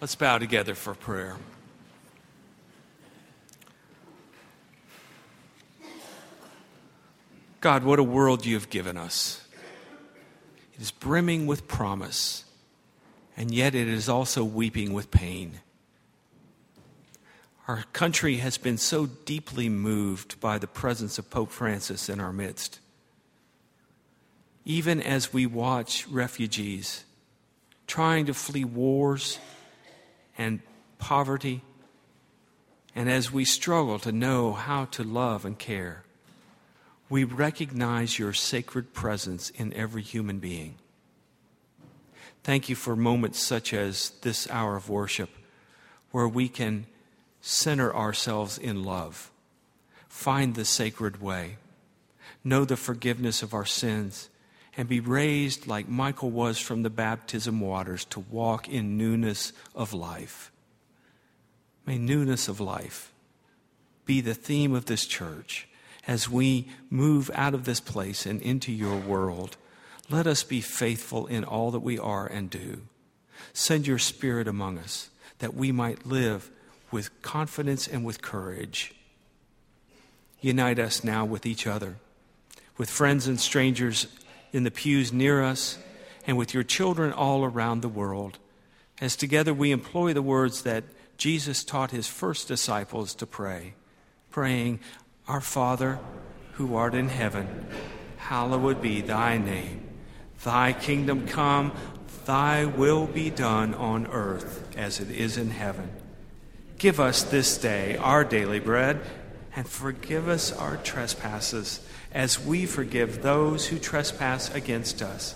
Let's bow together for prayer. God, what a world you have given us. It is brimming with promise, and yet it is also weeping with pain. Our country has been so deeply moved by the presence of Pope Francis in our midst. Even as we watch refugees trying to flee wars and poverty, and as we struggle to know how to love and care, we recognize your sacred presence in every human being. Thank you for moments such as this hour of worship where we can center ourselves in love, find the sacred way, know the forgiveness of our sins, and be raised like Michael was from the baptism waters to walk in newness of life. May newness of life be the theme of this church as we move out of this place and into your world. Let us be faithful in all that we are and do. Send your spirit among us that we might live with confidence and with courage. Unite us now with each other, with friends and strangers in the pews near us, and with your children all around the world, as together we employ the words that Jesus taught his first disciples to pray, praying, Our Father, who art in heaven, hallowed be thy name. Thy kingdom come, thy will be done on earth as it is in heaven. Give us this day our daily bread, and forgive us our trespasses, as we forgive those who trespass against us.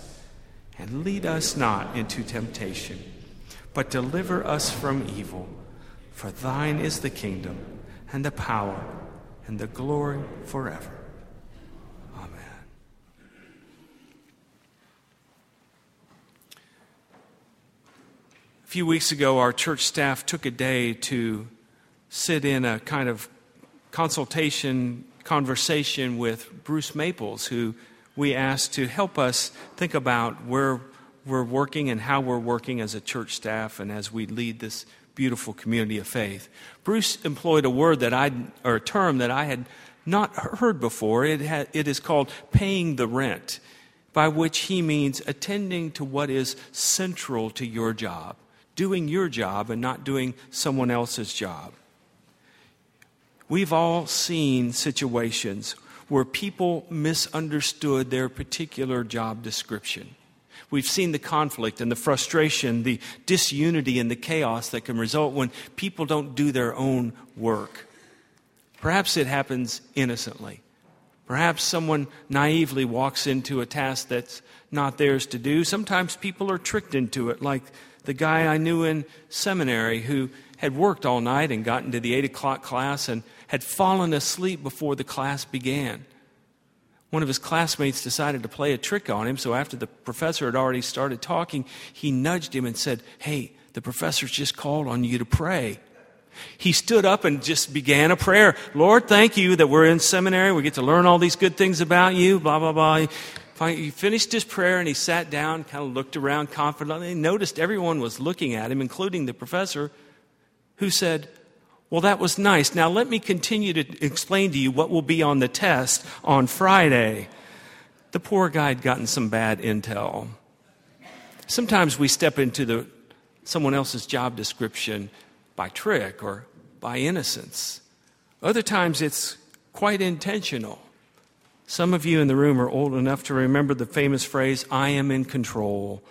And lead us not into temptation, but deliver us from evil. For thine is the kingdom, and the power, and the glory forever. Amen. A few weeks ago, our church staff took a day to sit in a kind of consultation, conversation with Bruce Maples, who we asked to help us think about where we're working and how we're working as a church staff and as we lead this beautiful community of faith. Bruce employed a word that I, or a term that I had not heard before. It, had, it is called paying the rent, by which he means attending to what is central to your job, doing your job and not doing someone else's job. We've all seen situations where people misunderstood their particular job description. We've seen the conflict and the frustration, the disunity and the chaos that can result when people don't do their own work. Perhaps it happens innocently. Perhaps someone naively walks into a task that's not theirs to do. Sometimes people are tricked into it, like the guy I knew in seminary who had worked all night and gotten to the 8 o'clock class and had fallen asleep before the class began. One of his classmates decided to play a trick on him, so after the professor had already started talking, he nudged him and said, Hey, the professor's just called on you to pray. He stood up and just began a prayer. Lord, thank you that we're in seminary. We get to learn all these good things about you, blah, blah, blah. He finished his prayer and he sat down, kind of looked around confidently, noticed everyone was looking at him, including the professor, who said, well, that was nice. Now let me continue to explain to you what will be on the test on Friday. The poor guy had gotten some bad intel. Sometimes we step into the, someone else's job description by trick or by innocence. Other times it's quite intentional. Some of you in the room are old enough to remember the famous phrase, I am in control,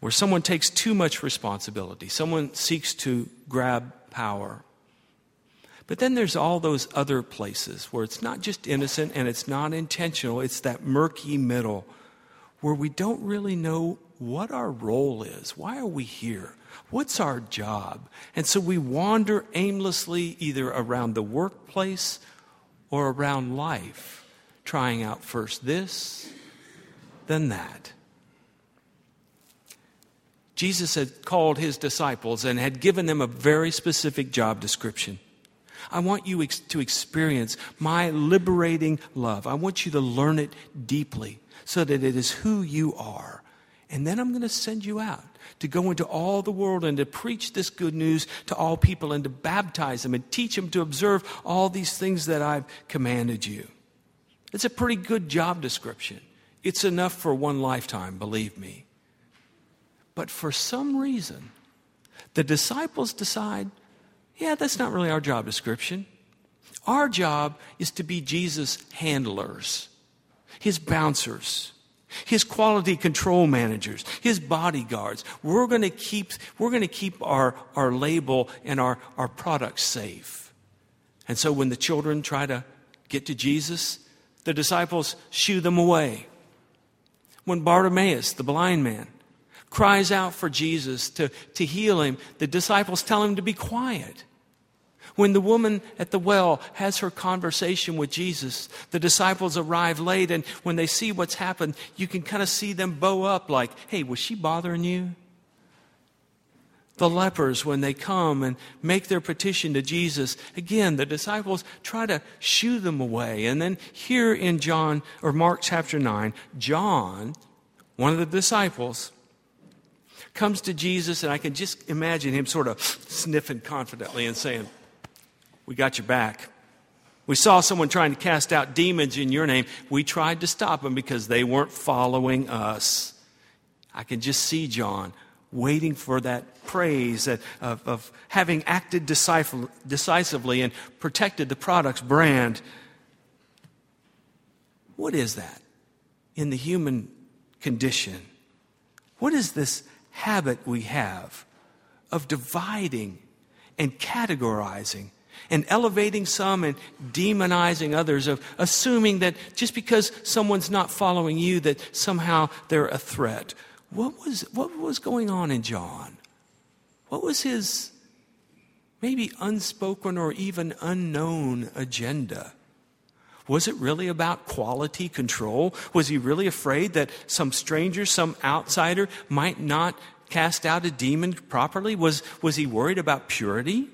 where someone takes too much responsibility. Someone seeks to grab power. But then there's all those other places where it's not just innocent and it's not intentional, it's that murky middle where we don't really know what our role is. Why are we here? What's our job? And so we wander aimlessly either around the workplace or around life, trying out first this, then that. Jesus had called his disciples and had given them a very specific job description. I want you ex- to experience my liberating love. I want you to learn it deeply so that it is who you are and then I'm going to send you out to go into all the world and to preach this good news to all people and to baptize them and teach them to observe all these things that I've commanded you. It's a pretty good job description. It's enough for one lifetime, believe me. But for some reason, the disciples decide, yeah, that's not really our job description. Our job is to be Jesus' handlers, his bouncers, his quality control managers, his bodyguards. We're going to keep, we're going to keep our, our label and our, our products safe. And so when the children try to get to Jesus, the disciples shoo them away. When Bartimaeus, the blind man, cries out for Jesus to, to heal him, the disciples tell him to be quiet. When the woman at the well has her conversation with Jesus, the disciples arrive late, and when they see what's happened, you can kind of see them bow up like, hey, was she bothering you? The lepers, when they come and make their petition to Jesus, again, the disciples try to shoo them away. And then here in John, or Mark chapter 9, John, one of the disciples, comes to Jesus, and I can just imagine him sort of sniffing confidently and saying, we got your back. We saw someone trying to cast out demons in your name. We tried to stop them because they weren't following us. I can just see John waiting for that praise of, of having acted decisively and protected the product's brand. What is that in the human condition? What is this habit we have of dividing and categorizing and elevating some and demonizing others, of assuming that just because someone's not following you, that somehow they're a threat. What was, what was going on in John? What was his maybe unspoken or even unknown agenda? Was it really about quality control? Was he really afraid that some stranger, some outsider might not cast out a demon properly? Was, was he worried about purity?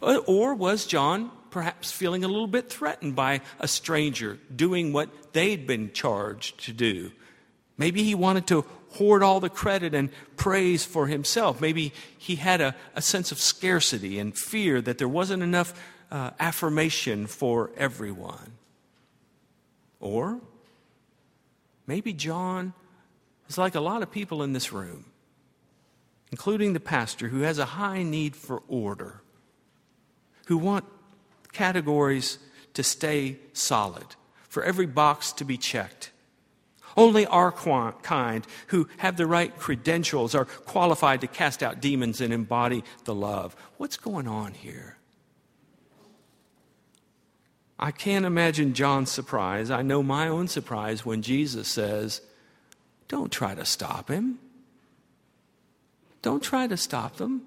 Or was John perhaps feeling a little bit threatened by a stranger doing what they'd been charged to do? Maybe he wanted to hoard all the credit and praise for himself. Maybe he had a, a sense of scarcity and fear that there wasn't enough uh, affirmation for everyone. Or maybe John is like a lot of people in this room, including the pastor, who has a high need for order who want categories to stay solid, for every box to be checked. Only our kind, who have the right credentials, are qualified to cast out demons and embody the love. What's going on here? I can't imagine John's surprise. I know my own surprise when Jesus says, Don't try to stop him. Don't try to stop them.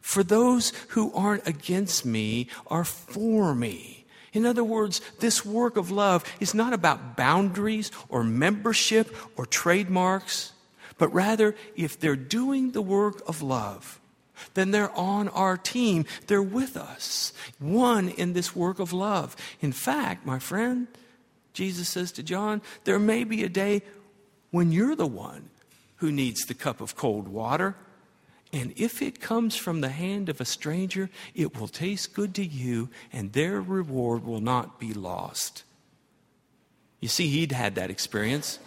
For those who aren't against me are for me. In other words, this work of love is not about boundaries or membership or trademarks, but rather, if they're doing the work of love, then they're on our team. They're with us, one in this work of love. In fact, my friend, Jesus says to John, there may be a day when you're the one who needs the cup of cold water and if it comes from the hand of a stranger, it will taste good to you, and their reward will not be lost. You see, he'd had that experience.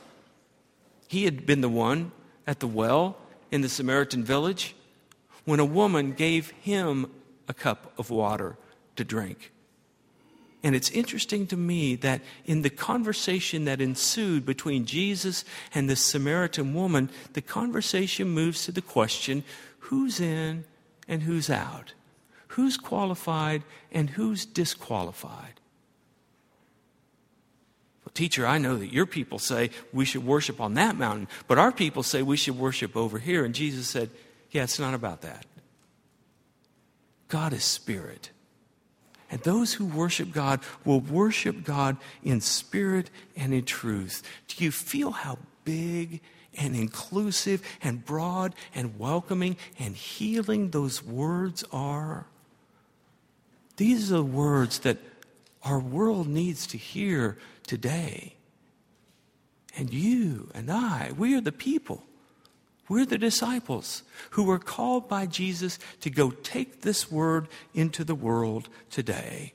He had been the one at the well in the Samaritan village when a woman gave him a cup of water to drink. And it's interesting to me that in the conversation that ensued between Jesus and the Samaritan woman, the conversation moves to the question who's in and who's out, who's qualified and who's disqualified. Well, teacher, I know that your people say we should worship on that mountain, but our people say we should worship over here. And Jesus said, Yeah, it's not about that. God is spirit. And those who worship God will worship God in spirit and in truth. Do you feel how big and inclusive and broad and welcoming and healing those words are. These are the words that our world needs to hear today. And you and I, we are the people. We're the disciples who were called by Jesus to go take this word into the world today.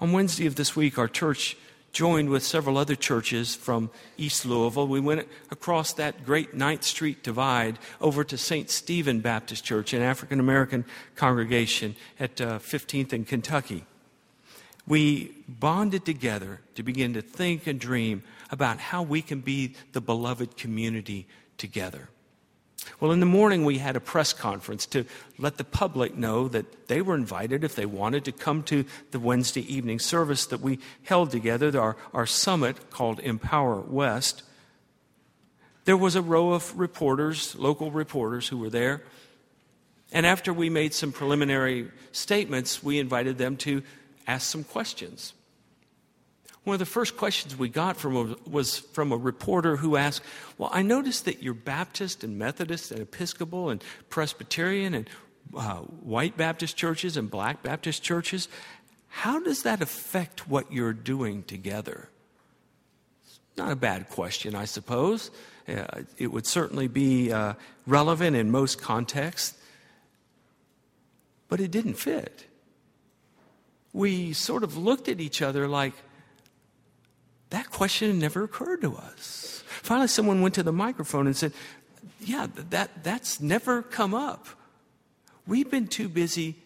On Wednesday of this week, our church joined with several other churches from East Louisville. We went across that great Ninth Street divide over to St. Stephen Baptist Church, an African American congregation at uh, 15th and Kentucky. We bonded together to begin to think and dream about how we can be the beloved community together. Well, in the morning, we had a press conference to let the public know that they were invited if they wanted to come to the Wednesday evening service that we held together, our, our summit called Empower West. There was a row of reporters, local reporters, who were there. And after we made some preliminary statements, we invited them to ask some questions. One of the first questions we got from was from a reporter who asked, Well, I noticed that you're Baptist and Methodist and Episcopal and Presbyterian and uh, white Baptist churches and black Baptist churches. How does that affect what you're doing together? It's not a bad question, I suppose. Uh, it would certainly be uh, relevant in most contexts, but it didn't fit. We sort of looked at each other like, that question never occurred to us. Finally, someone went to the microphone and said, Yeah, that, that's never come up. We've been too busy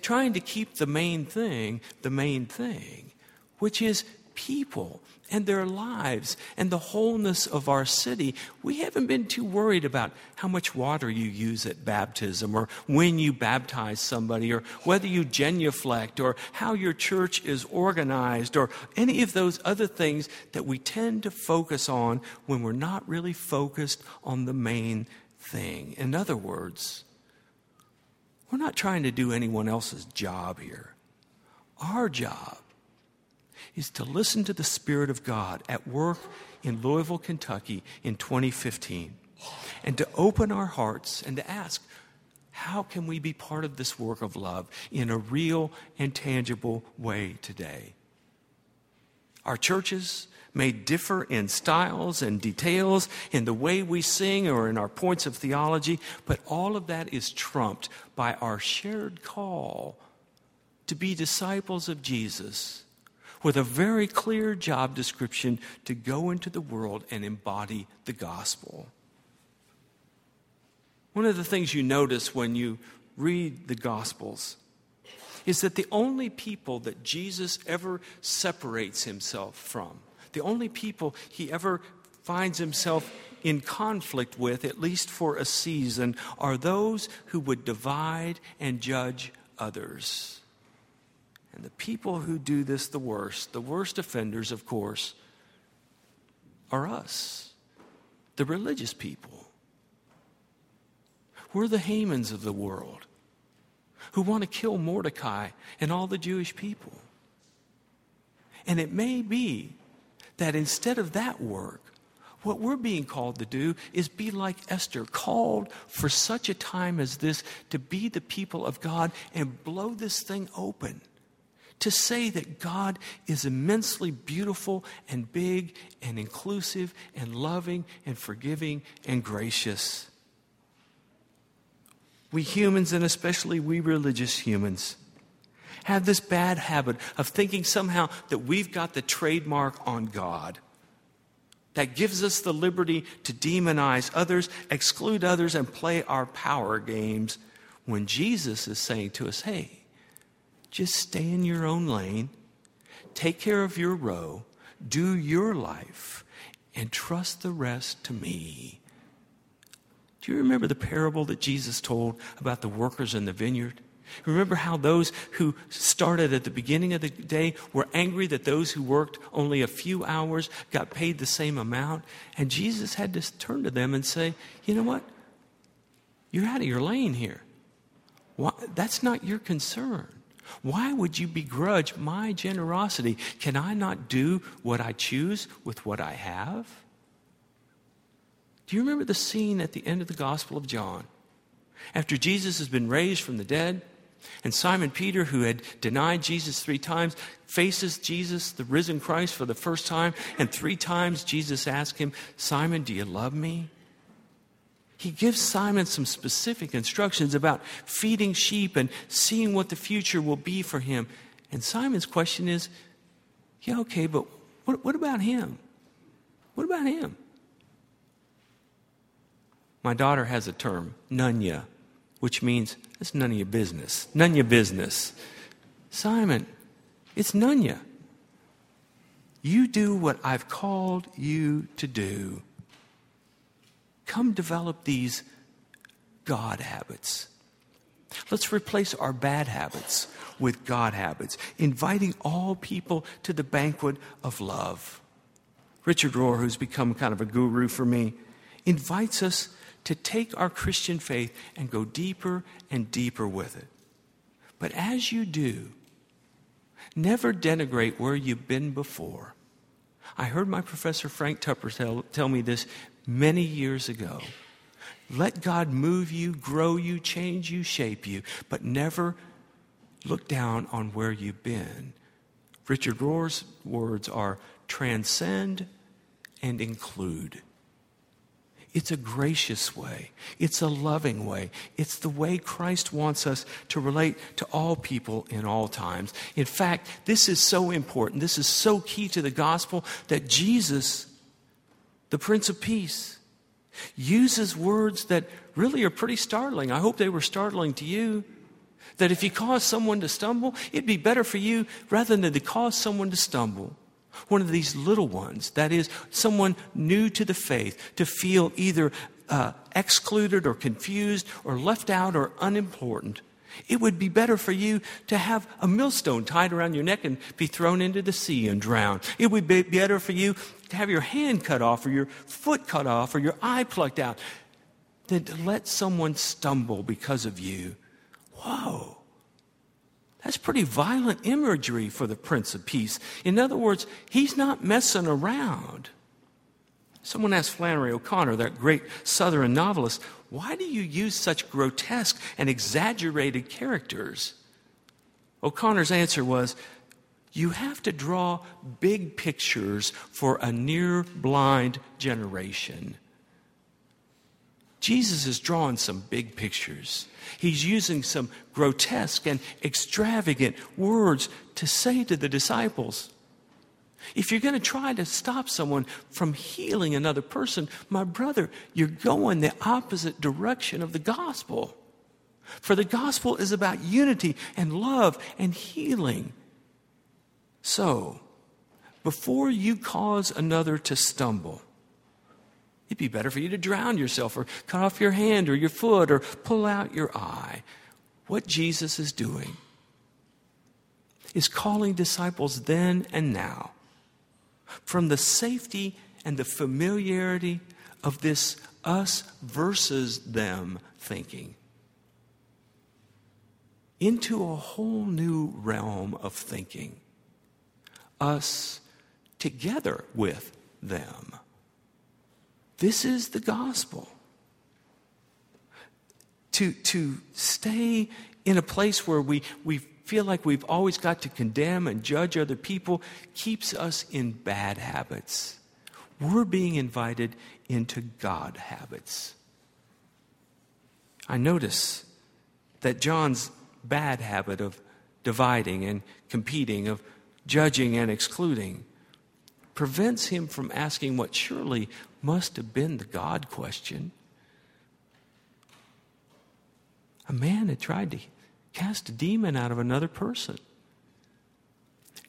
trying to keep the main thing the main thing, which is people and their lives and the wholeness of our city, we haven't been too worried about how much water you use at baptism or when you baptize somebody or whether you genuflect or how your church is organized or any of those other things that we tend to focus on when we're not really focused on the main thing. In other words, we're not trying to do anyone else's job here. Our job is to listen to the Spirit of God at work in Louisville, Kentucky in 2015, and to open our hearts and to ask, how can we be part of this work of love in a real and tangible way today? Our churches may differ in styles and details, in the way we sing or in our points of theology, but all of that is trumped by our shared call to be disciples of Jesus with a very clear job description to go into the world and embody the gospel. One of the things you notice when you read the Gospels is that the only people that Jesus ever separates himself from, the only people he ever finds himself in conflict with, at least for a season, are those who would divide and judge others. And the people who do this the worst, the worst offenders, of course, are us, the religious people. We're the Hamans of the world who want to kill Mordecai and all the Jewish people. And it may be that instead of that work, what we're being called to do is be like Esther, called for such a time as this to be the people of God and blow this thing open to say that God is immensely beautiful and big and inclusive and loving and forgiving and gracious. We humans, and especially we religious humans, have this bad habit of thinking somehow that we've got the trademark on God. That gives us the liberty to demonize others, exclude others, and play our power games when Jesus is saying to us, hey, just stay in your own lane, take care of your row, do your life, and trust the rest to me. Do you remember the parable that Jesus told about the workers in the vineyard? Remember how those who started at the beginning of the day were angry that those who worked only a few hours got paid the same amount? And Jesus had to turn to them and say, You know what? You're out of your lane here. Why? That's not your concern. Why would you begrudge my generosity? Can I not do what I choose with what I have? Do you remember the scene at the end of the Gospel of John? After Jesus has been raised from the dead, And Simon Peter, who had denied Jesus three times, faces Jesus, the risen Christ, for the first time. And three times Jesus asks him, Simon, do you love me? He gives Simon some specific instructions about feeding sheep and seeing what the future will be for him. And Simon's question is, yeah, okay, but what, what about him? What about him? My daughter has a term, nunya, which means it's none of your business. None of your business. Simon, it's you. You do what I've called you to do. Come develop these God habits. Let's replace our bad habits with God habits, inviting all people to the banquet of love. Richard Rohr, who's become kind of a guru for me, invites us to take our Christian faith and go deeper and deeper with it. But as you do, never denigrate where you've been before. I heard my professor Frank Tupper tell, tell me this many years ago. Let God move you, grow you, change you, shape you, but never look down on where you've been. Richard Rohr's words are transcend and include. It's a gracious way. It's a loving way. It's the way Christ wants us to relate to all people in all times. In fact, this is so important. This is so key to the gospel that Jesus, the Prince of Peace, uses words that really are pretty startling. I hope they were startling to you. That if you cause someone to stumble, it'd be better for you rather than to cause someone to stumble one of these little ones, that is, someone new to the faith, to feel either uh, excluded or confused or left out or unimportant. It would be better for you to have a millstone tied around your neck and be thrown into the sea and drown. It would be better for you to have your hand cut off or your foot cut off or your eye plucked out than to let someone stumble because of you. Whoa. That's pretty violent imagery for the Prince of Peace. In other words, he's not messing around. Someone asked Flannery O'Connor, that great Southern novelist, why do you use such grotesque and exaggerated characters? O'Connor's answer was, you have to draw big pictures for a near blind generation. Jesus is drawing some big pictures. He's using some grotesque and extravagant words to say to the disciples. If you're going to try to stop someone from healing another person, my brother, you're going the opposite direction of the gospel. For the gospel is about unity and love and healing. So, before you cause another to stumble, It'd be better for you to drown yourself or cut off your hand or your foot or pull out your eye. What Jesus is doing is calling disciples then and now from the safety and the familiarity of this us versus them thinking into a whole new realm of thinking. Us together with them. This is the gospel. To, to stay in a place where we, we feel like we've always got to condemn and judge other people keeps us in bad habits. We're being invited into God habits. I notice that John's bad habit of dividing and competing, of judging and excluding, prevents him from asking what surely must have been the God question. A man had tried to cast a demon out of another person.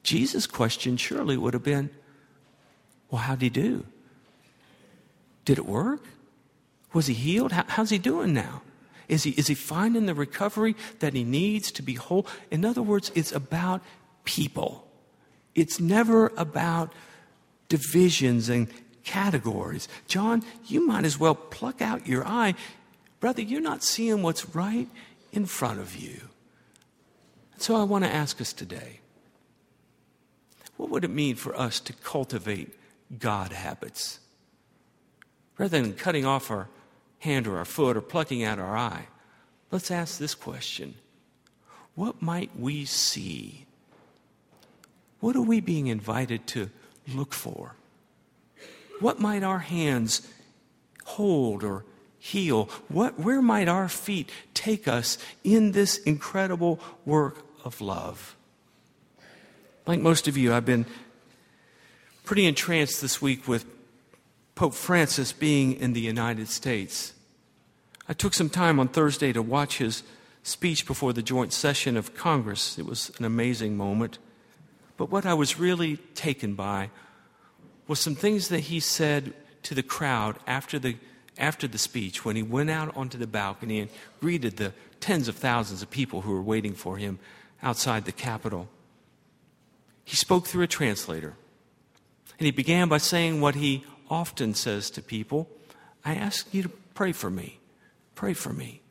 Jesus' question surely would have been, Well, how'd he do? Did it work? Was he healed? How, how's he doing now? Is he, is he finding the recovery that he needs to be whole? In other words, it's about people. It's never about divisions and categories. John, you might as well pluck out your eye. Brother, you're not seeing what's right in front of you. So I want to ask us today what would it mean for us to cultivate God habits? Rather than cutting off our hand or our foot or plucking out our eye, let's ask this question what might we see? What are we being invited to look for? What might our hands hold or heal? What, where might our feet take us in this incredible work of love? Like most of you, I've been pretty entranced this week with Pope Francis being in the United States. I took some time on Thursday to watch his speech before the joint session of Congress. It was an amazing moment. But what I was really taken by was some things that he said to the crowd after the, after the speech when he went out onto the balcony and greeted the tens of thousands of people who were waiting for him outside the Capitol. He spoke through a translator. And he began by saying what he often says to people I ask you to pray for me. Pray for me.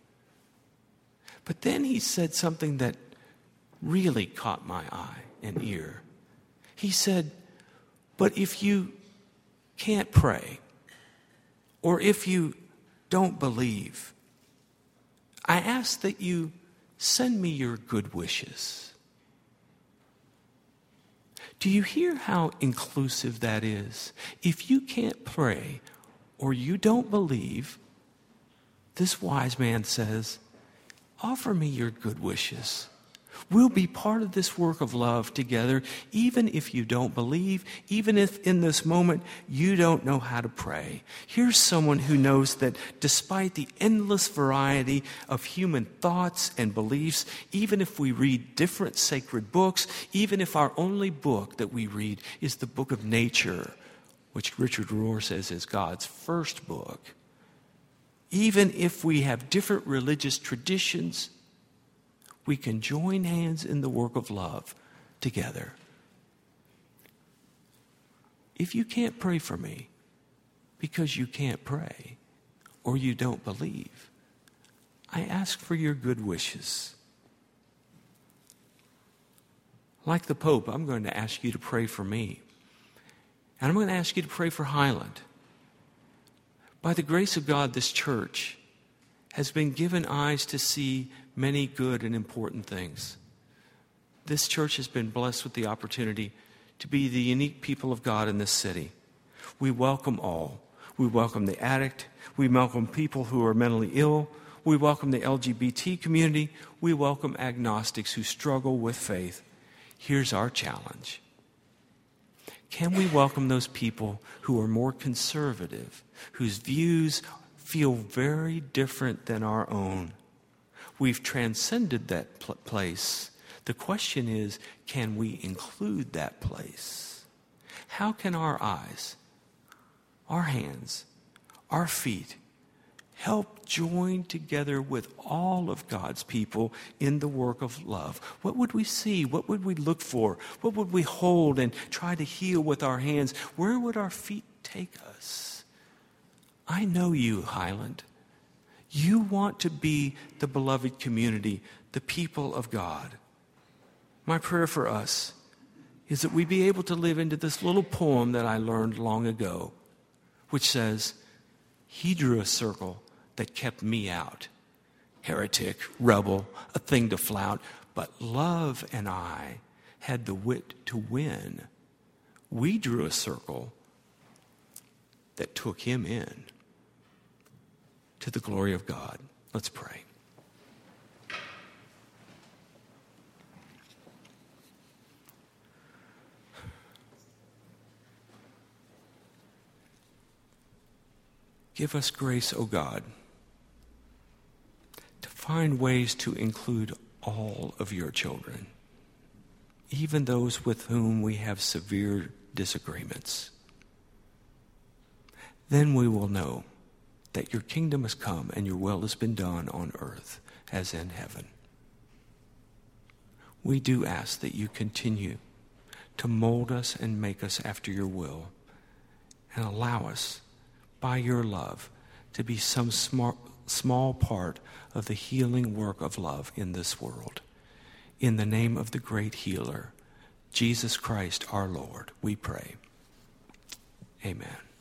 But then he said something that really caught my eye and ear. He said, But if you can't pray, or if you don't believe, I ask that you send me your good wishes. Do you hear how inclusive that is? If you can't pray or you don't believe, this wise man says, Offer me your good wishes. We'll be part of this work of love together, even if you don't believe, even if in this moment you don't know how to pray. Here's someone who knows that despite the endless variety of human thoughts and beliefs, even if we read different sacred books, even if our only book that we read is the book of nature, which Richard Rohr says is God's first book, even if we have different religious traditions, we can join hands in the work of love together. If you can't pray for me because you can't pray or you don't believe, I ask for your good wishes. Like the Pope, I'm going to ask you to pray for me. And I'm going to ask you to pray for Highland. By the grace of God, this church has been given eyes to see many good and important things. This church has been blessed with the opportunity to be the unique people of God in this city. We welcome all. We welcome the addict. We welcome people who are mentally ill. We welcome the LGBT community. We welcome agnostics who struggle with faith. Here's our challenge Can we welcome those people who are more conservative, whose views feel very different than our own? We've transcended that pl- place. The question is can we include that place? How can our eyes, our hands, our feet help join together with all of God's people in the work of love? What would we see? What would we look for? What would we hold and try to heal with our hands? Where would our feet take us? I know you, Highland. You want to be the beloved community, the people of God. My prayer for us is that we be able to live into this little poem that I learned long ago, which says, He drew a circle that kept me out. Heretic, rebel, a thing to flout. But love and I had the wit to win. We drew a circle that took him in to the glory of God. Let's pray. Give us grace, O oh God, to find ways to include all of your children, even those with whom we have severe disagreements. Then we will know that your kingdom has come and your will has been done on earth as in heaven. We do ask that you continue to mold us and make us after your will and allow us, by your love, to be some small, small part of the healing work of love in this world. In the name of the great healer, Jesus Christ our Lord, we pray. Amen.